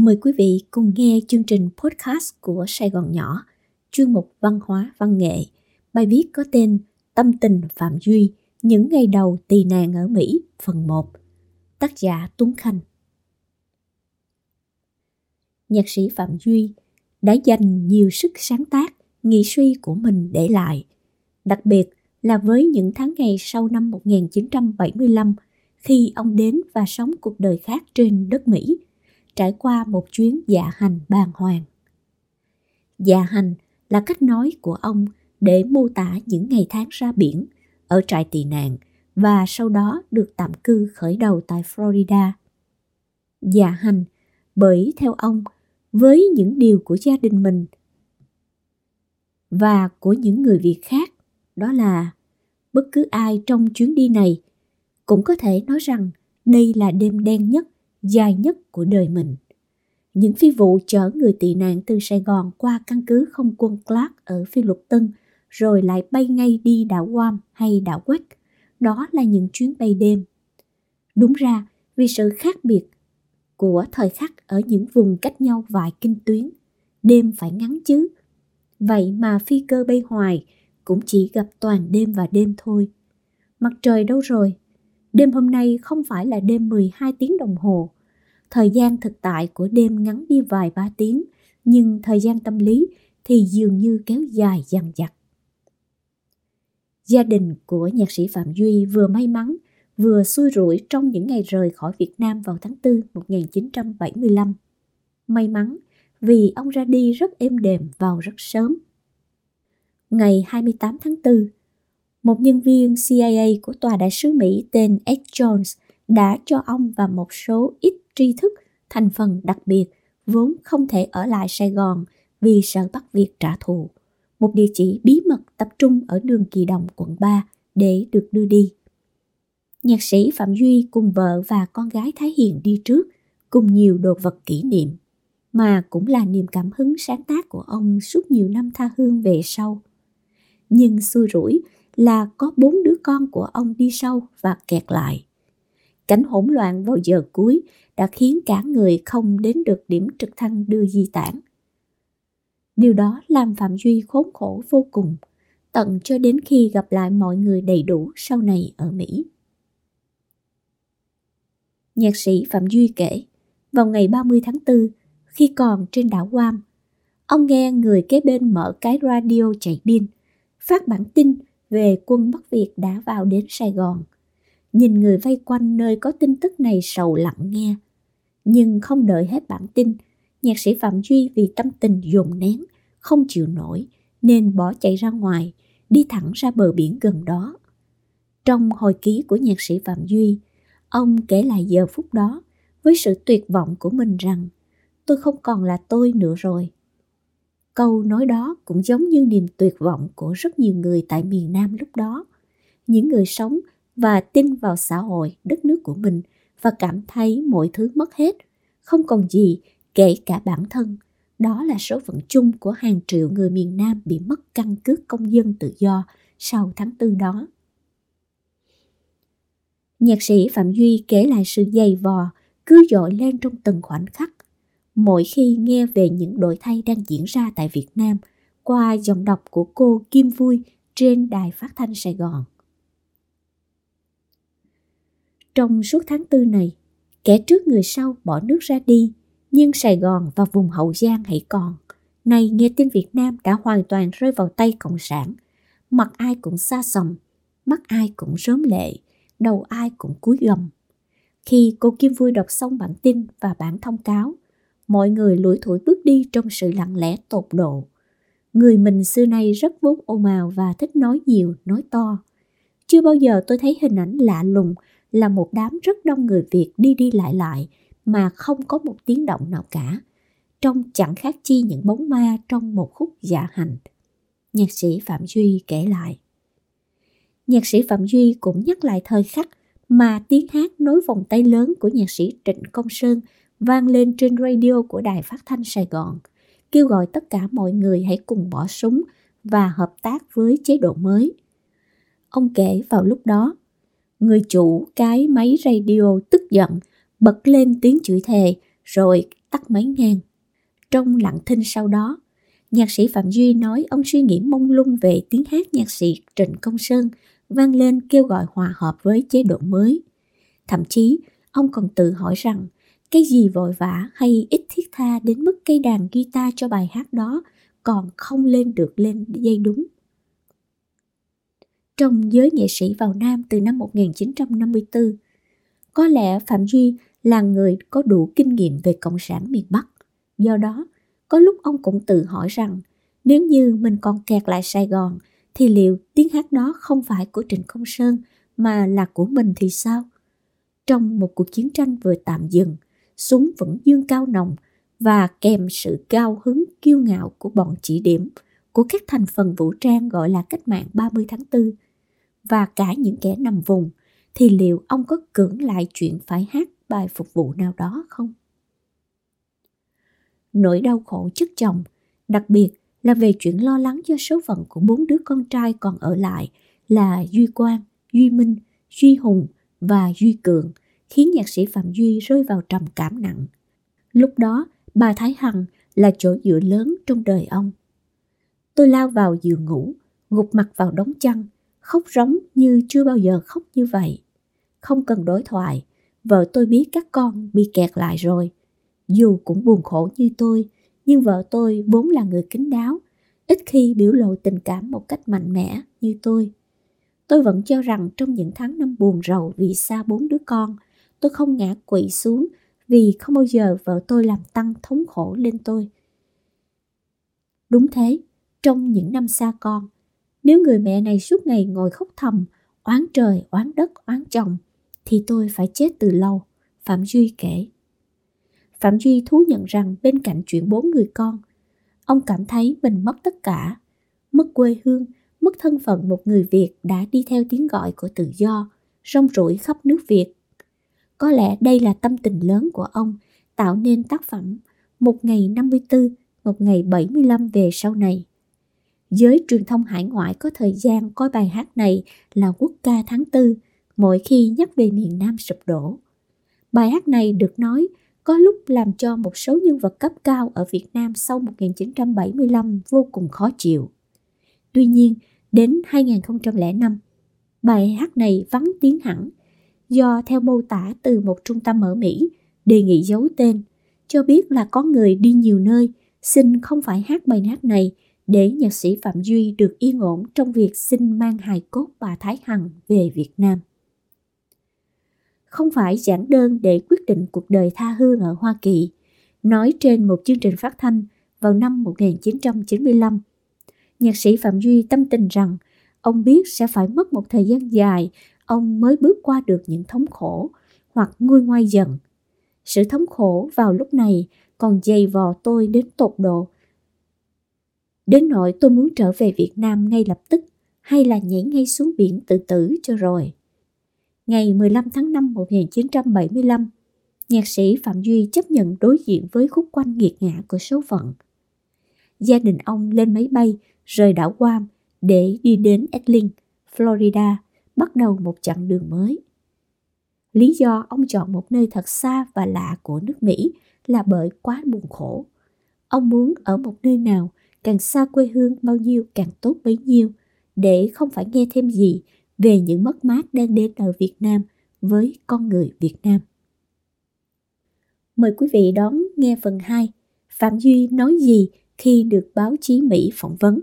Mời quý vị cùng nghe chương trình podcast của Sài Gòn Nhỏ, chuyên mục văn hóa văn nghệ. Bài viết có tên Tâm tình Phạm Duy, những ngày đầu tị nạn ở Mỹ, phần 1. Tác giả Tuấn Khanh. Nhạc sĩ Phạm Duy đã dành nhiều sức sáng tác, nghị suy của mình để lại. Đặc biệt là với những tháng ngày sau năm 1975 khi ông đến và sống cuộc đời khác trên đất Mỹ – trải qua một chuyến dạ hành bàng hoàng. Dạ hành là cách nói của ông để mô tả những ngày tháng ra biển, ở trại tị nạn và sau đó được tạm cư khởi đầu tại Florida. Dạ hành bởi theo ông với những điều của gia đình mình và của những người Việt khác, đó là bất cứ ai trong chuyến đi này cũng có thể nói rằng đây là đêm đen nhất dài nhất của đời mình. Những phi vụ chở người tị nạn từ Sài Gòn qua căn cứ không quân Clark ở Phi Lục Tân rồi lại bay ngay đi đảo Guam hay đảo Quách. Đó là những chuyến bay đêm. Đúng ra, vì sự khác biệt của thời khắc ở những vùng cách nhau vài kinh tuyến, đêm phải ngắn chứ. Vậy mà phi cơ bay hoài cũng chỉ gặp toàn đêm và đêm thôi. Mặt trời đâu rồi? Đêm hôm nay không phải là đêm 12 tiếng đồng hồ. Thời gian thực tại của đêm ngắn đi vài ba tiếng, nhưng thời gian tâm lý thì dường như kéo dài dằn dặt. Gia đình của nhạc sĩ Phạm Duy vừa may mắn vừa xui rủi trong những ngày rời khỏi Việt Nam vào tháng 4 1975. May mắn vì ông ra đi rất êm đềm vào rất sớm. Ngày 28 tháng 4, một nhân viên CIA của tòa đại sứ Mỹ tên Ed Jones đã cho ông và một số ít tri thức thành phần đặc biệt, vốn không thể ở lại Sài Gòn vì sợ bắt việc trả thù. Một địa chỉ bí mật tập trung ở đường Kỳ Đồng, quận 3 để được đưa đi. Nhạc sĩ Phạm Duy cùng vợ và con gái Thái Hiền đi trước cùng nhiều đồ vật kỷ niệm, mà cũng là niềm cảm hứng sáng tác của ông suốt nhiều năm tha hương về sau. Nhưng xui rủi là có bốn đứa con của ông đi sau và kẹt lại. Cảnh hỗn loạn vào giờ cuối đã khiến cả người không đến được điểm trực thăng đưa di tản. Điều đó làm Phạm Duy khốn khổ vô cùng, tận cho đến khi gặp lại mọi người đầy đủ sau này ở Mỹ. Nhạc sĩ Phạm Duy kể, vào ngày 30 tháng 4, khi còn trên đảo Guam, ông nghe người kế bên mở cái radio chạy pin, phát bản tin về quân Bắc Việt đã vào đến Sài Gòn. Nhìn người vây quanh nơi có tin tức này sầu lặng nghe. Nhưng không đợi hết bản tin, nhạc sĩ Phạm Duy vì tâm tình dồn nén, không chịu nổi, nên bỏ chạy ra ngoài, đi thẳng ra bờ biển gần đó. Trong hồi ký của nhạc sĩ Phạm Duy, ông kể lại giờ phút đó với sự tuyệt vọng của mình rằng tôi không còn là tôi nữa rồi. Câu nói đó cũng giống như niềm tuyệt vọng của rất nhiều người tại miền Nam lúc đó. Những người sống và tin vào xã hội, đất nước của mình và cảm thấy mọi thứ mất hết, không còn gì kể cả bản thân. Đó là số phận chung của hàng triệu người miền Nam bị mất căn cước công dân tự do sau tháng tư đó. Nhạc sĩ Phạm Duy kể lại sự dày vò cứ dội lên trong từng khoảnh khắc mỗi khi nghe về những đổi thay đang diễn ra tại Việt Nam qua giọng đọc của cô Kim Vui trên đài phát thanh Sài Gòn. Trong suốt tháng tư này, kẻ trước người sau bỏ nước ra đi, nhưng Sài Gòn và vùng Hậu Giang hãy còn. Này nghe tin Việt Nam đã hoàn toàn rơi vào tay Cộng sản. Mặt ai cũng xa sầm, mắt ai cũng rớm lệ, đầu ai cũng cúi gầm. Khi cô Kim Vui đọc xong bản tin và bản thông cáo, mọi người lủi thủi bước đi trong sự lặng lẽ tột độ. Người mình xưa nay rất vốn ồn ào và thích nói nhiều, nói to. Chưa bao giờ tôi thấy hình ảnh lạ lùng là một đám rất đông người Việt đi đi lại lại mà không có một tiếng động nào cả. Trông chẳng khác chi những bóng ma trong một khúc dạ hành. Nhạc sĩ Phạm Duy kể lại. Nhạc sĩ Phạm Duy cũng nhắc lại thời khắc mà tiếng hát nối vòng tay lớn của nhạc sĩ Trịnh Công Sơn vang lên trên radio của Đài Phát thanh Sài Gòn, kêu gọi tất cả mọi người hãy cùng bỏ súng và hợp tác với chế độ mới. Ông kể vào lúc đó, người chủ cái máy radio tức giận, bật lên tiếng chửi thề, rồi tắt máy ngang. Trong lặng thinh sau đó, nhạc sĩ Phạm Duy nói ông suy nghĩ mông lung về tiếng hát nhạc sĩ Trịnh Công Sơn vang lên kêu gọi hòa hợp với chế độ mới. Thậm chí, ông còn tự hỏi rằng cái gì vội vã hay ít thiết tha đến mức cây đàn guitar cho bài hát đó còn không lên được lên dây đúng. Trong giới nghệ sĩ vào Nam từ năm 1954, có lẽ Phạm Duy là người có đủ kinh nghiệm về Cộng sản miền Bắc. Do đó, có lúc ông cũng tự hỏi rằng nếu như mình còn kẹt lại Sài Gòn thì liệu tiếng hát đó không phải của Trịnh Công Sơn mà là của mình thì sao? Trong một cuộc chiến tranh vừa tạm dừng, súng vẫn dương cao nồng và kèm sự cao hứng kiêu ngạo của bọn chỉ điểm của các thành phần vũ trang gọi là cách mạng 30 tháng 4 và cả những kẻ nằm vùng thì liệu ông có cưỡng lại chuyện phải hát bài phục vụ nào đó không? Nỗi đau khổ chất chồng, đặc biệt là về chuyện lo lắng cho số phận của bốn đứa con trai còn ở lại là Duy Quang, Duy Minh, Duy Hùng và Duy Cường, khiến nhạc sĩ Phạm Duy rơi vào trầm cảm nặng. Lúc đó, bà Thái Hằng là chỗ dựa lớn trong đời ông. Tôi lao vào giường ngủ, gục mặt vào đống chăn, khóc rống như chưa bao giờ khóc như vậy. Không cần đối thoại, vợ tôi biết các con bị kẹt lại rồi. Dù cũng buồn khổ như tôi, nhưng vợ tôi vốn là người kín đáo, ít khi biểu lộ tình cảm một cách mạnh mẽ như tôi. Tôi vẫn cho rằng trong những tháng năm buồn rầu vì xa bốn đứa con, tôi không ngã quỵ xuống vì không bao giờ vợ tôi làm tăng thống khổ lên tôi. Đúng thế, trong những năm xa con, nếu người mẹ này suốt ngày ngồi khóc thầm, oán trời, oán đất, oán chồng, thì tôi phải chết từ lâu, Phạm Duy kể. Phạm Duy thú nhận rằng bên cạnh chuyện bốn người con, ông cảm thấy mình mất tất cả, mất quê hương, mất thân phận một người Việt đã đi theo tiếng gọi của tự do, rong rủi khắp nước Việt. Có lẽ đây là tâm tình lớn của ông tạo nên tác phẩm Một ngày 54, một ngày 75 về sau này. Giới truyền thông hải ngoại có thời gian coi bài hát này là quốc ca tháng tư mỗi khi nhắc về miền Nam sụp đổ. Bài hát này được nói có lúc làm cho một số nhân vật cấp cao ở Việt Nam sau 1975 vô cùng khó chịu. Tuy nhiên, đến 2005, bài hát này vắng tiếng hẳn do theo mô tả từ một trung tâm ở Mỹ đề nghị giấu tên, cho biết là có người đi nhiều nơi xin không phải hát bài hát này để nhạc sĩ Phạm Duy được yên ổn trong việc xin mang hài cốt bà Thái Hằng về Việt Nam. Không phải giản đơn để quyết định cuộc đời tha hương ở Hoa Kỳ, nói trên một chương trình phát thanh vào năm 1995. Nhạc sĩ Phạm Duy tâm tình rằng ông biết sẽ phải mất một thời gian dài ông mới bước qua được những thống khổ hoặc nguôi ngoai dần. Sự thống khổ vào lúc này còn dày vò tôi đến tột độ Đến nỗi tôi muốn trở về Việt Nam ngay lập tức hay là nhảy ngay xuống biển tự tử cho rồi. Ngày 15 tháng 5 1975, nhạc sĩ Phạm Duy chấp nhận đối diện với khúc quanh nghiệt ngã của số phận. Gia đình ông lên máy bay rời đảo Guam để đi đến Edling, Florida, bắt đầu một chặng đường mới. Lý do ông chọn một nơi thật xa và lạ của nước Mỹ là bởi quá buồn khổ. Ông muốn ở một nơi nào càng xa quê hương bao nhiêu càng tốt bấy nhiêu, để không phải nghe thêm gì về những mất mát đang đến ở Việt Nam với con người Việt Nam. Mời quý vị đón nghe phần 2. Phạm Duy nói gì khi được báo chí Mỹ phỏng vấn?